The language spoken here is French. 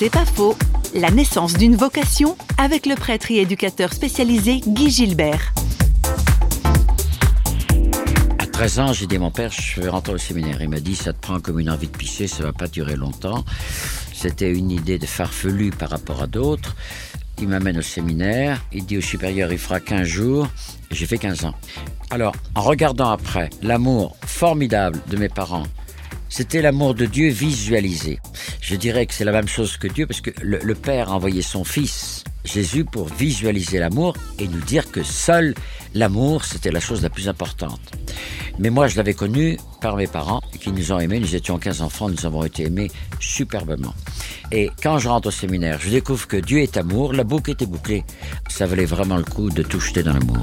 C'est pas faux. La naissance d'une vocation avec le prêtre et éducateur spécialisé Guy Gilbert. À 13 ans, j'ai dit à mon père, je vais rentrer au séminaire. Il m'a dit, ça te prend comme une envie de pisser, ça va pas durer longtemps. C'était une idée de farfelu par rapport à d'autres. Il m'amène au séminaire, il dit au supérieur, il fera 15 jours. J'ai fait 15 ans. Alors, en regardant après l'amour formidable de mes parents, c'était l'amour de Dieu visualisé. Je dirais que c'est la même chose que Dieu parce que le, Père a envoyé son Fils, Jésus, pour visualiser l'amour et nous dire que seul l'amour, c'était la chose la plus importante. Mais moi, je l'avais connu par mes parents qui nous ont aimés. Nous étions 15 enfants, nous avons été aimés superbement. Et quand je rentre au séminaire, je découvre que Dieu est amour, la boucle était bouclée. Ça valait vraiment le coup de tout jeter dans l'amour.